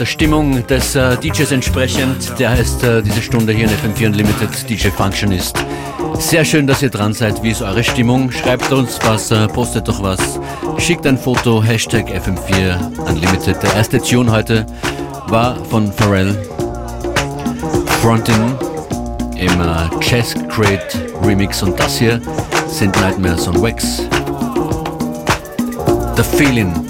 der Stimmung des äh, DJs entsprechend. Der heißt äh, diese Stunde hier in FM4 Unlimited DJ Functionist. Sehr schön, dass ihr dran seid. Wie ist eure Stimmung? Schreibt uns was, äh, postet doch was. Schickt ein Foto, Hashtag FM4 Unlimited. Der erste Tune heute war von Pharrell. Frontin im äh, Chess Crate Remix und das hier sind Nightmares on Wax. The Feeling.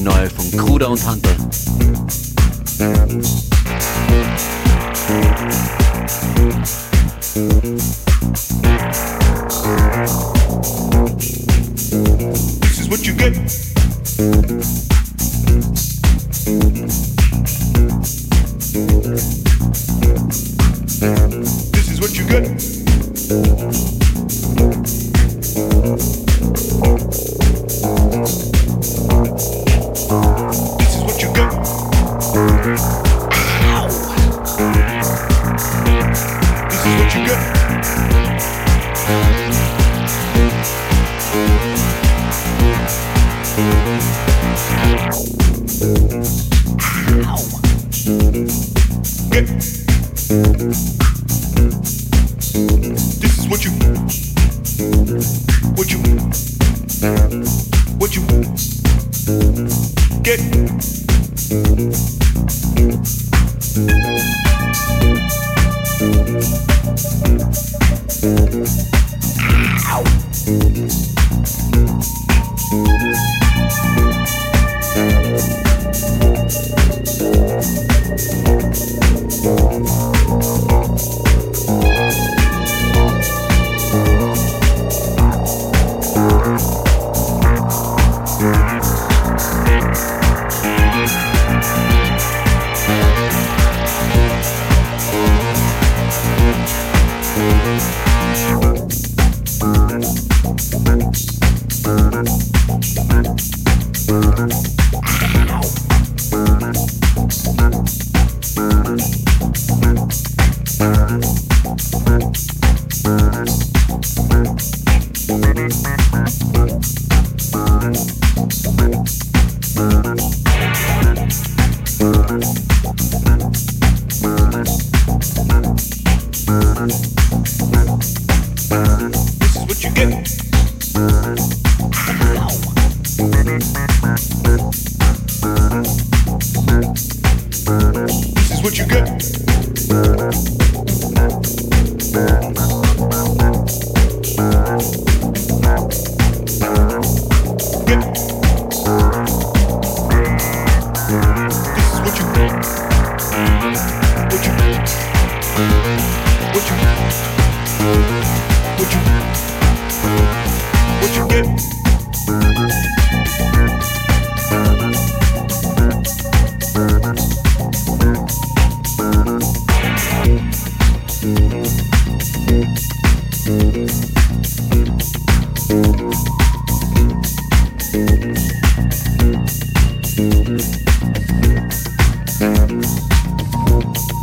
Die neue von Kruder und Hunter. Thank you.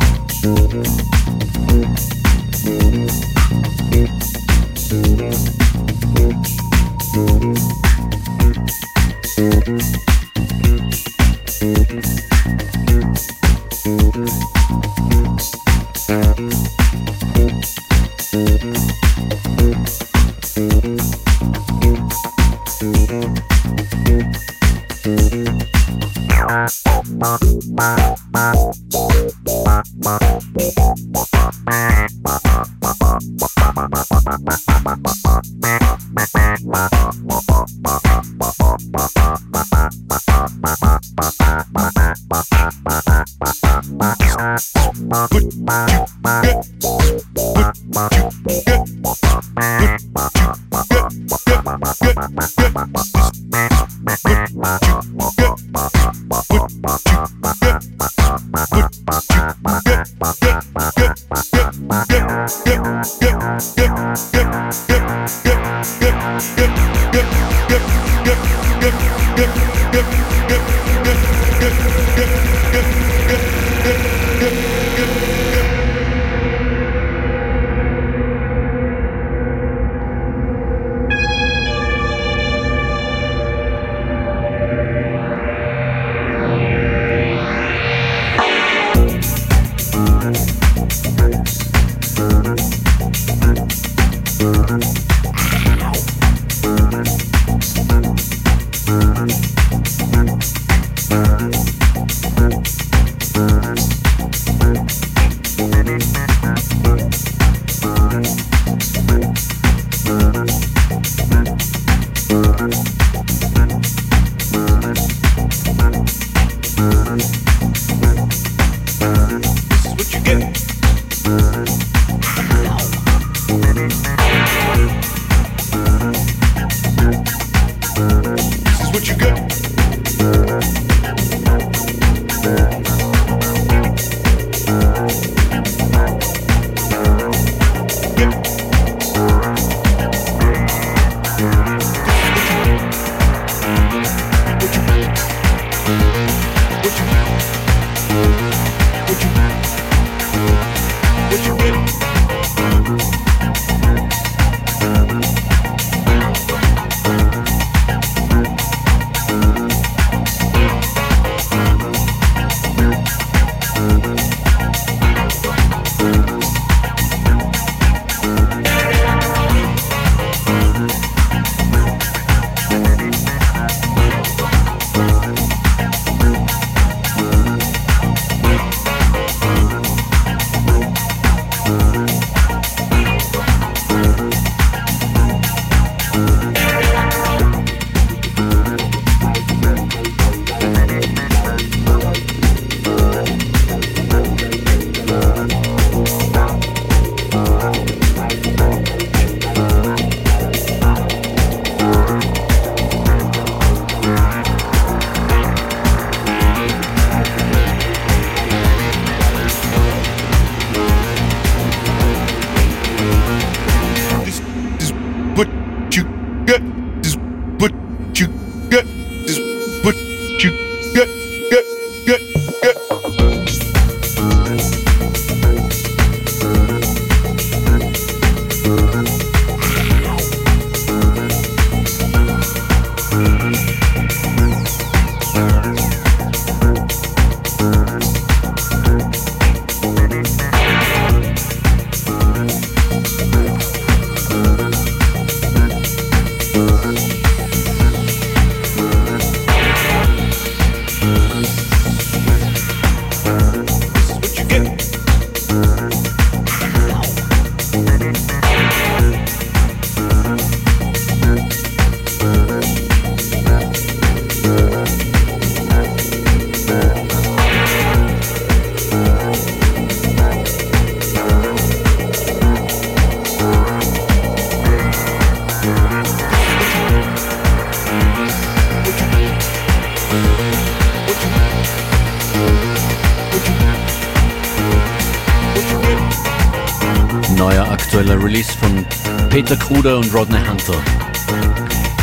Kruder und Rodney Hunter.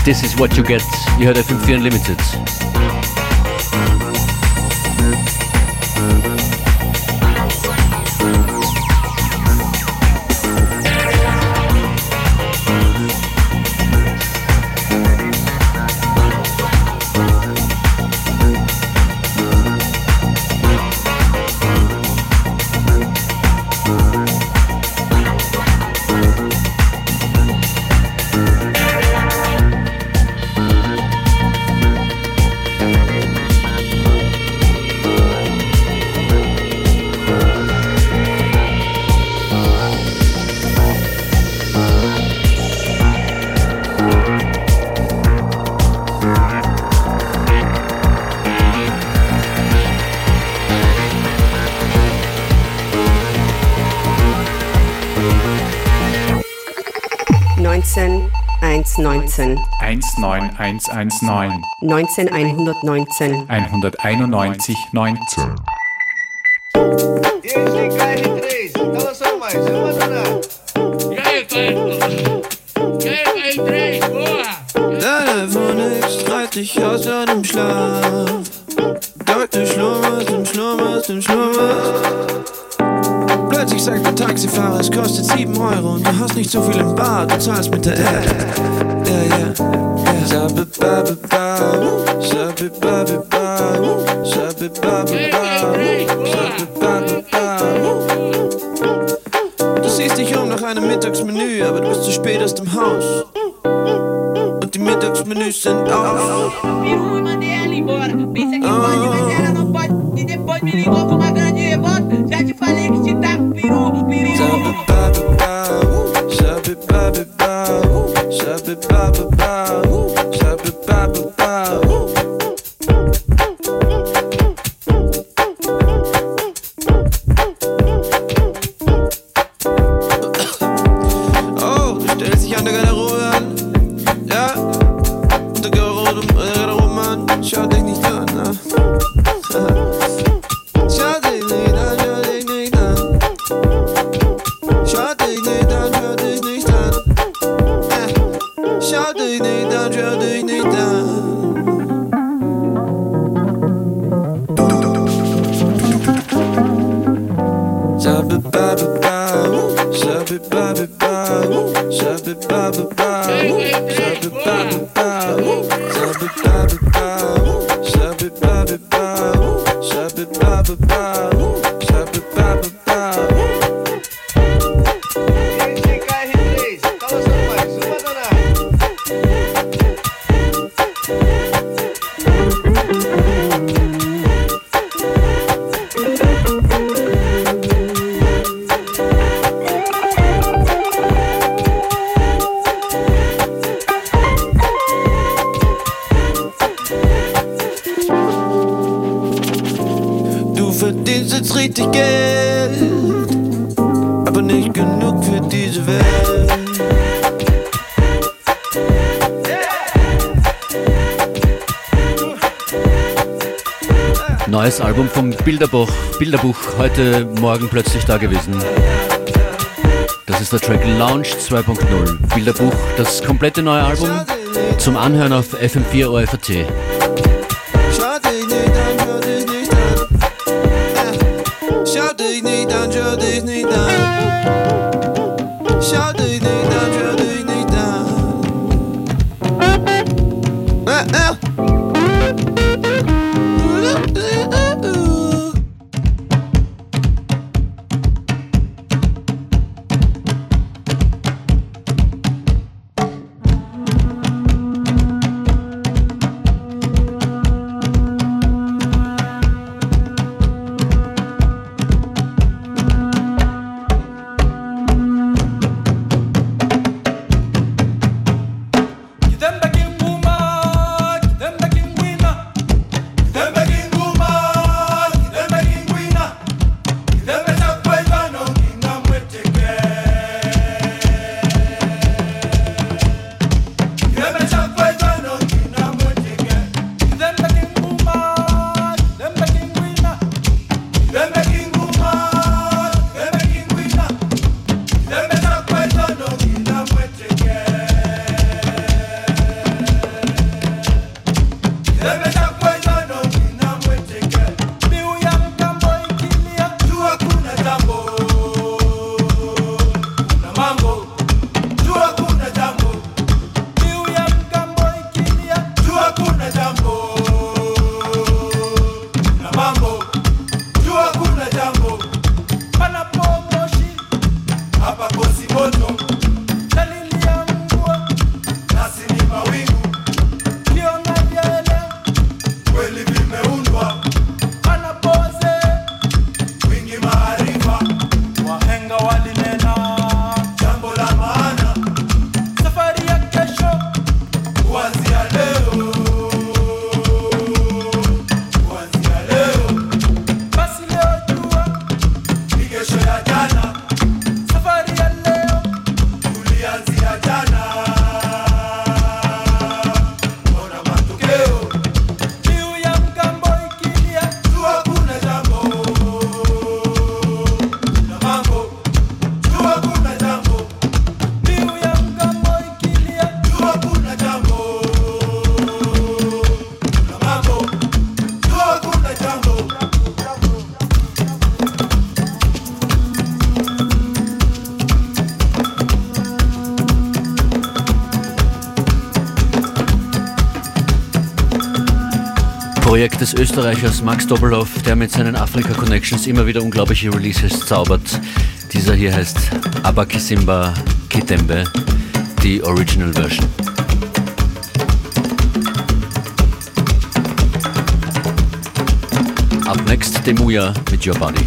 This is what you get. Ihr hört FM4 Unlimited. 119 19119 191 19 Telefone streit dich aus deinem Schlaf. Dort du schlummerst und schlummerst und schlummerst. Plötzlich sagt der Taxifahrer, es kostet 7 Euro und du hast nicht so viel im Bar, du zahlst mit der App. Ja, ja. ba ba ba, Neues Album vom Bilderbuch, Bilderbuch heute Morgen plötzlich da gewesen. Das ist der Track Launch 2.0. Bilderbuch, das komplette neue Album zum Anhören auf FM4 OFAT. Projekt des Österreichers Max Doppelhoff, der mit seinen Afrika Connections immer wieder unglaubliche Releases zaubert. Dieser hier heißt Abakisimba Kitembe, die Original Version. Up next Demuya mit Your Body.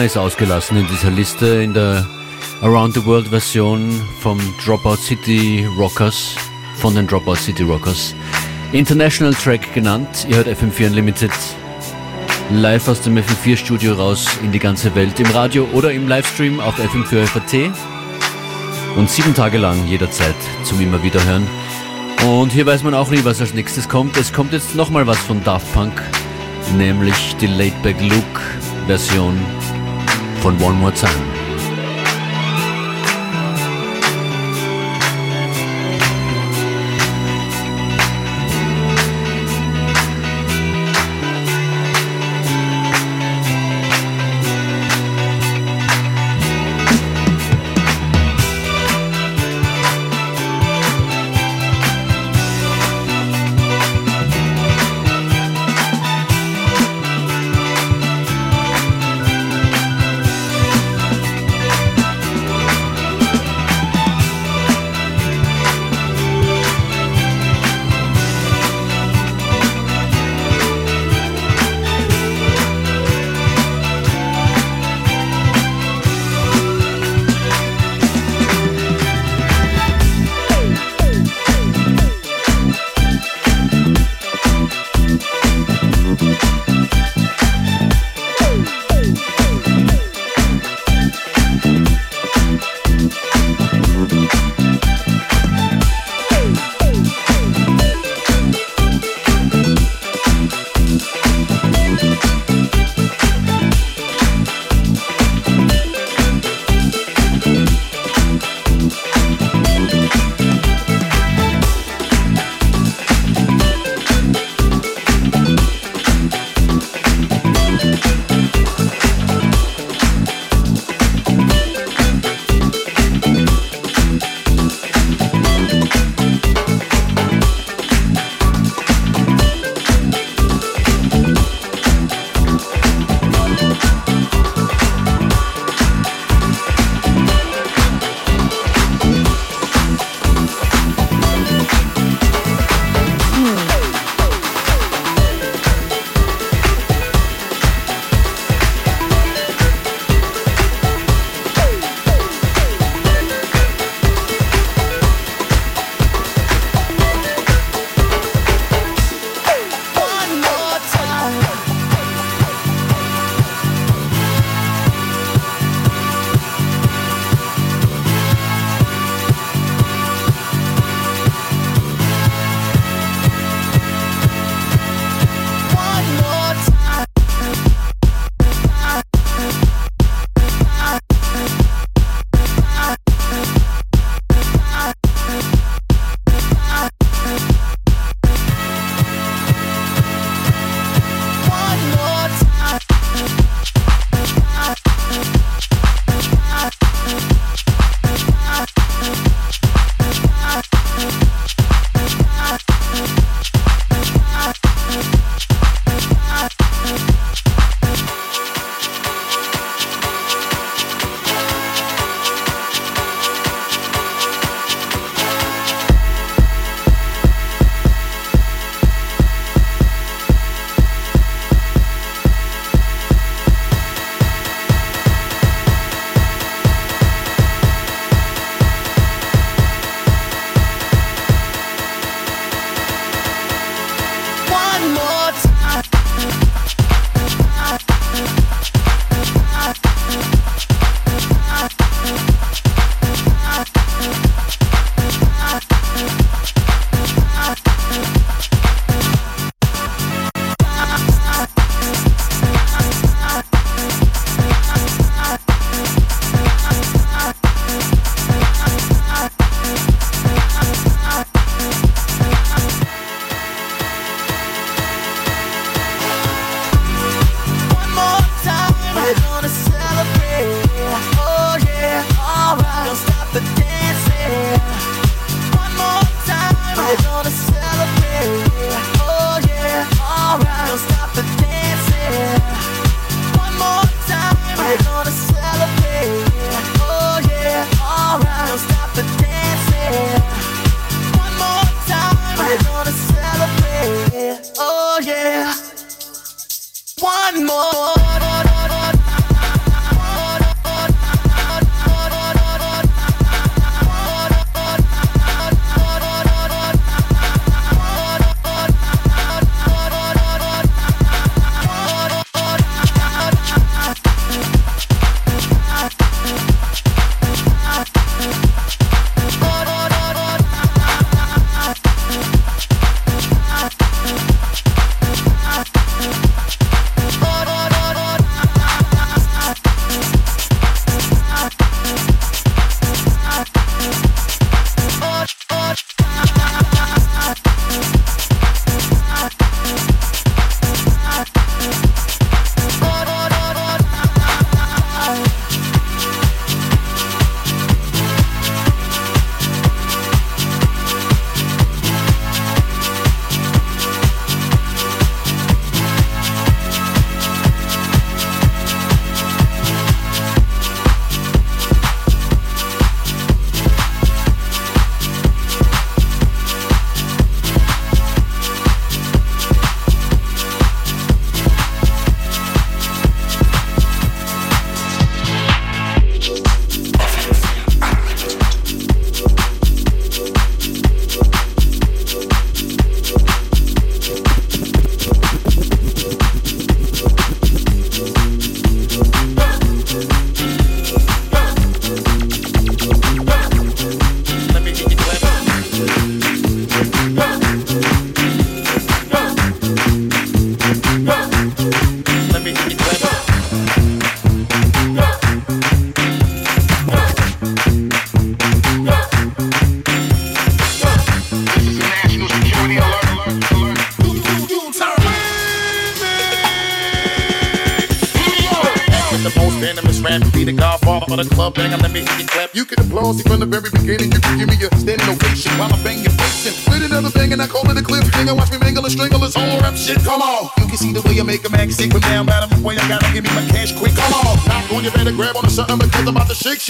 Vienna ist ausgelassen in dieser Liste, in der Around the World Version vom Dropout City Rockers, von den Dropout City Rockers. International Track genannt, ihr hört FM4 Unlimited live aus dem FM4 Studio raus in die ganze Welt, im Radio oder im Livestream auf FM4 FAT und sieben Tage lang jederzeit zum immer wieder hören. Und hier weiß man auch nie, was als nächstes kommt. Es kommt jetzt nochmal was von Daft Punk, nämlich die Laidback Luke Version von One More Time.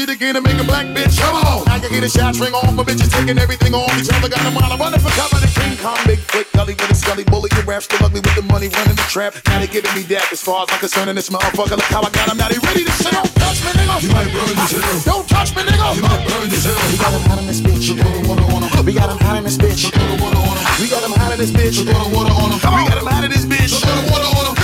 Shit again and make a black bitch. Come on. I can get a shot ring off. My bitches taking everything off. Each other got them while I'm running for cover. The King Kong, big foot, gully with a scully bully. The rap still ugly with the money running the trap. Now they giving me that as far as I'm concerned. And this motherfucker, look how I got him. Now they ready to shit. Don't touch me, nigga. You might burn this hell. Don't touch me, nigga. You might burn this hell. We got him hot in this bitch. We got him hot in this bitch. We got him hot in this bitch. We got him hot in this bitch. Here we go. Now you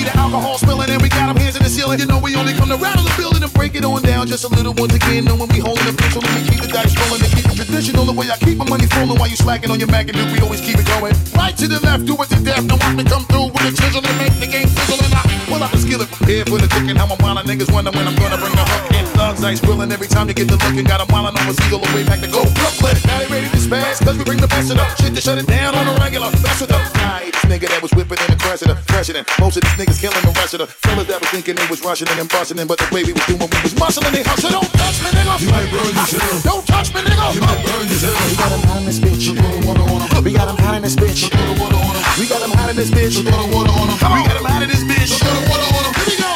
see the alcohol spilling and we got him hands in ceiling. You know we only come to rattle the building and break it on down just a little once again. Know when we holding the pencil and we keep the dice rolling and keep it traditional. The way I keep my money flowing while you slacking on your Mac and do, we always keep it going. Right to the left, do it to death. Now watch me come through with a chisel and make the game fizzle. And I out the skillet prepared for the cooking. How I'm wildin' niggas wonder when I'm gonna bring the hook in. Thugs ice grilling every time you get the looking. Got them wildin' on all the way back to go Brooklyn. Now they ready to spaz, cause we bring the best of them. Shit to shut it down on a regular. Them. Nah, this nigga that was whipping in the crash of the president. Most of these niggas killing the rest of the fellas that was thinking they was rushing and busting in, but the way we was doing, we was muscling they hustle. Don't touch me, nigga. You might burn this hell. Don't touch me, nigga. You might burn this hell. We got him hot in this bitch. We got him hot in this bitch. We got him hot in this bitch. We got him hot in this bitch. Here we go.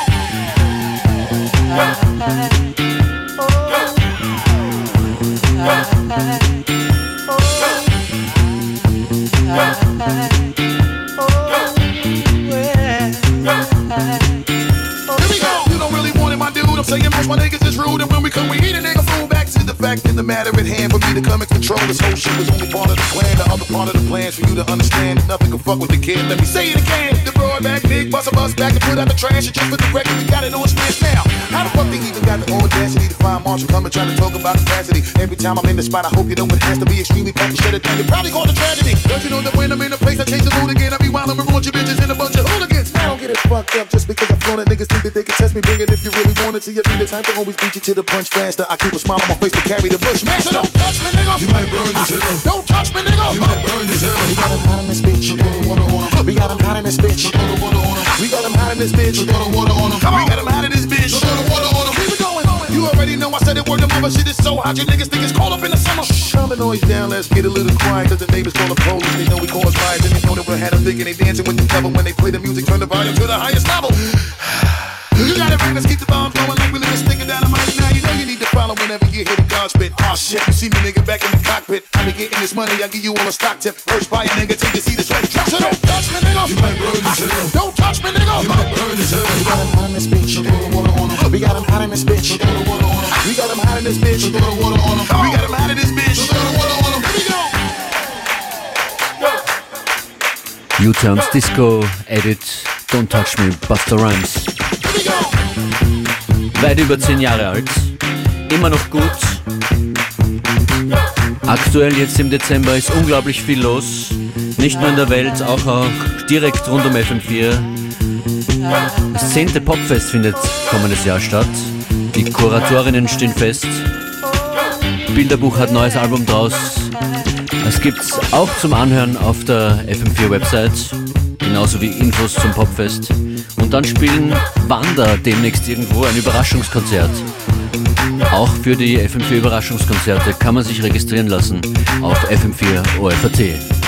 Here saying most my niggas is rude, and when we come, we eat a nigga fool. Back to the fact in the matter at hand for me to come and control this whole shit was only part of the plan. The other part of the plan is for you to understand nothing can fuck with the kid. Let me say it again. The broad back, big bust a bus back and put out the trash. And just for the record, we got it on smash now. How the fuck they even got the audacity to find Marshall coming trying to talk about capacity? Every time I'm in the spot, I hope you know it has to be extremely packed. Shut it probably call it tragedy. Don't you know that when I'm in a place, I change the mood again. I be wildin' with a bunch of bitches and a bunch of hooligans. Get it fucked up just because I'm flown it. Niggas think that they can test me. Bring it if you really want it. To you be the type to always beat you to the punch faster. I keep a smile on my face to carry the bush. Man, so don't touch me, nigga. You might burn this hell. Don't touch me, nigga. You might burn this hell. We got him hot in this bitch. We got him hot in this bitch. We got him hot in this bitch. We got him hot in this bitch. Here we going. You already know I said it word the mother shit is so hot. You niggas think it's cold up in the summer. Calm the noise down, let's get a little quiet. Cause the neighbors call the police. They know we cause riots. And they know that we had them thinking they dancing with the devil. When they play the music, turn the volume to the highest level. You got it right, let's keep the bombs going like we live sticking down the mic. Now you know you need to follow whenever you hear the gun spit. Oh shit, you see me nigga back in the cockpit. I be getting this money, I give you all a stock tip. First buy a nigga till you see the sweat drop. So don't touch me, nigga. You might burn this hell. Don't touch me, nigga. You might burn We got him hot in this bitch. We got him hot in this bitch. We got him hot in this bitch. U-Turns Disco Edit Don't Touch Me Buster Rhymes. Weit über 10 Jahre alt. Immer noch gut. Aktuell jetzt im Dezember ist unglaublich viel los. Nicht nur in der Welt, auch, auch direkt rund um FM4. Das 10. Popfest findet kommendes Jahr statt. Die Kuratorinnen stehen fest. Bilderbuch hat neues Album draus. Es gibt's auch zum Anhören auf der FM4 Website, genauso wie Infos zum Popfest. Und dann spielen Wander demnächst irgendwo ein Überraschungskonzert. Auch für die FM4 Überraschungskonzerte kann man sich registrieren lassen auf FM4 OFAT.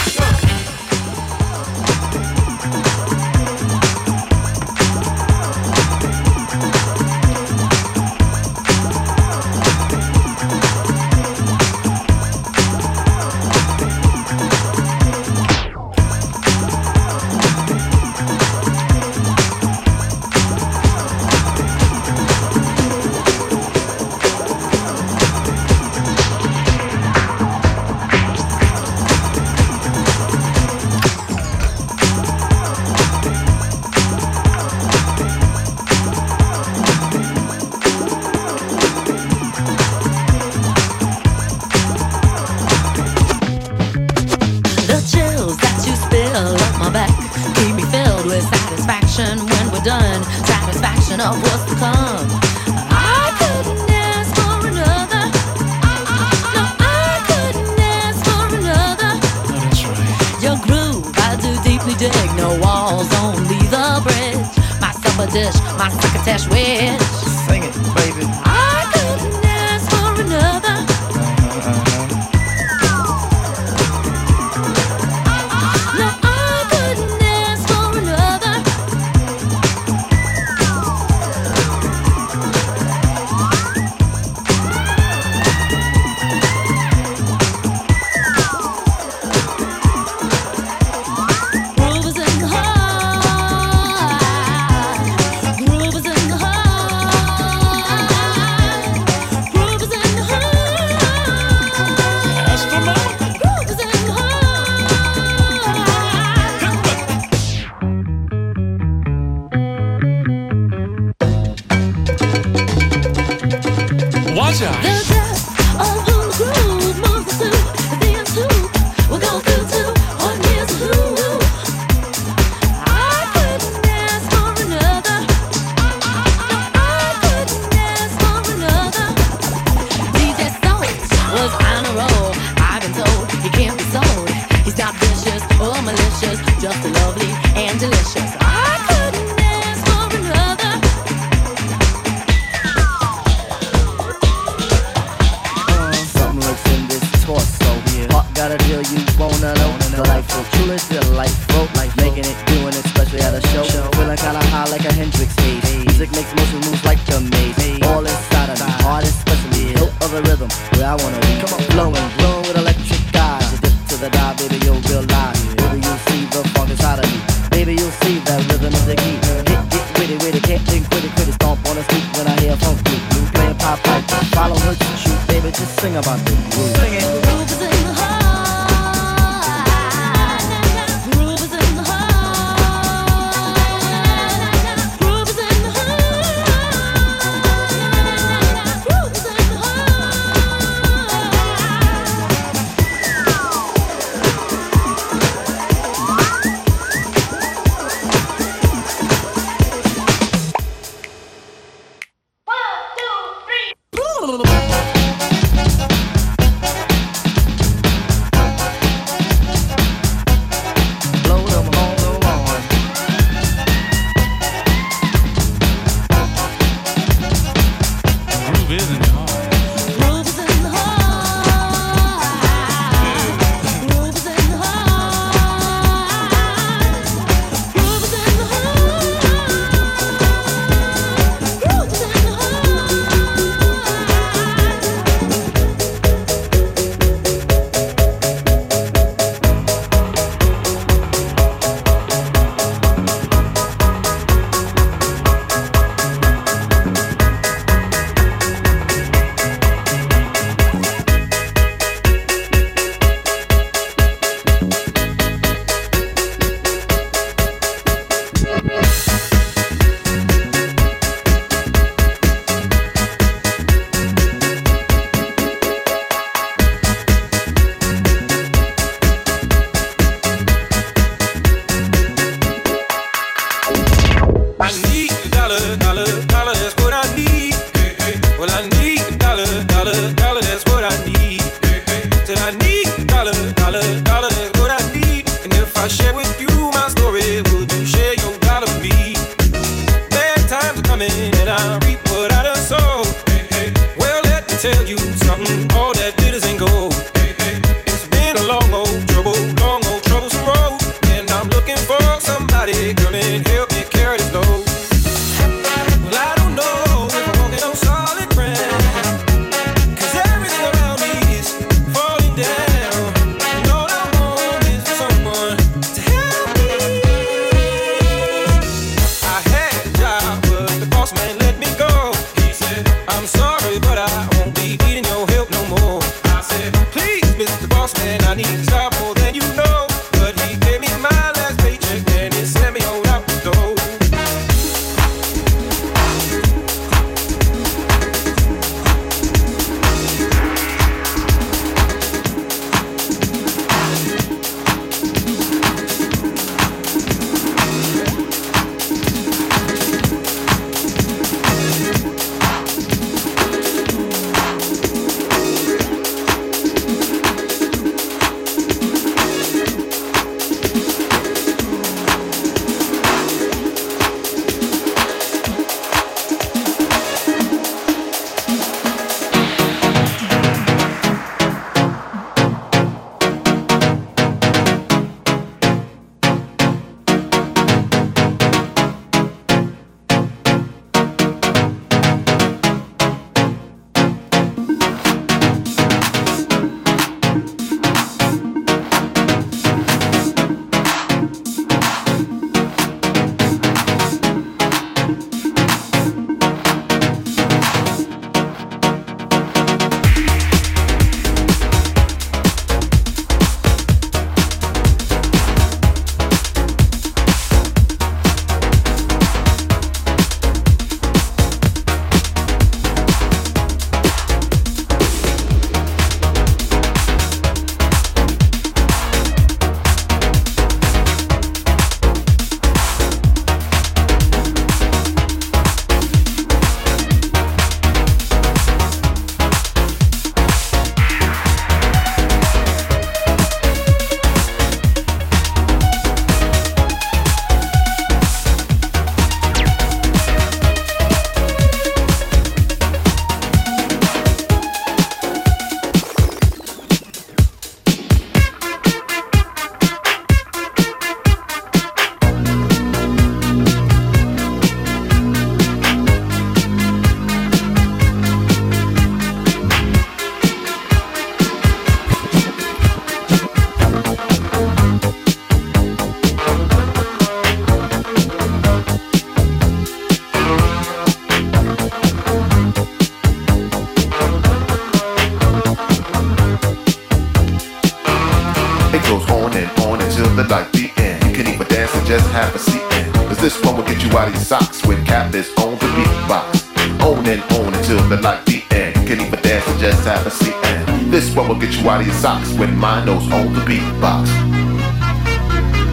get you out of your socks when cap is on the beatbox. On and on until the night the end. Can even dance and just have a seat. And this one will get you out of your socks when Mino's on the beatbox.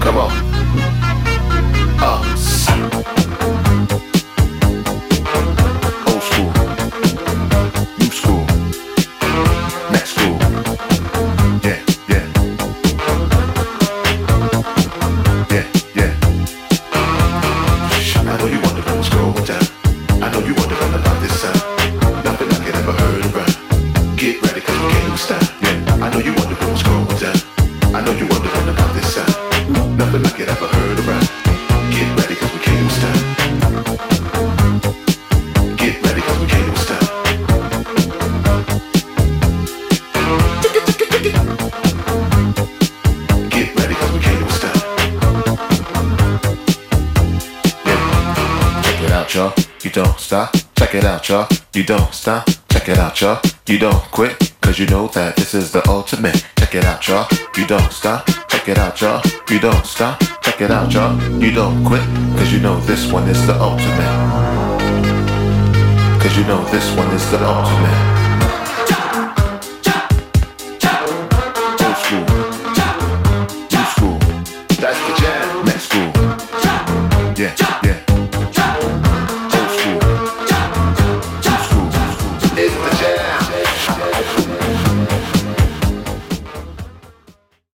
Come on. out, y'all. You don't stop. Check it out, y'all. You don't quit. Cause you know that this is the ultimate. Check it out, y'all. You don't stop. Check it out, y'all. You don't stop. Check it out, y'all. You don't quit. Cause you know this one is the ultimate. Cause you know this one is the ultimate.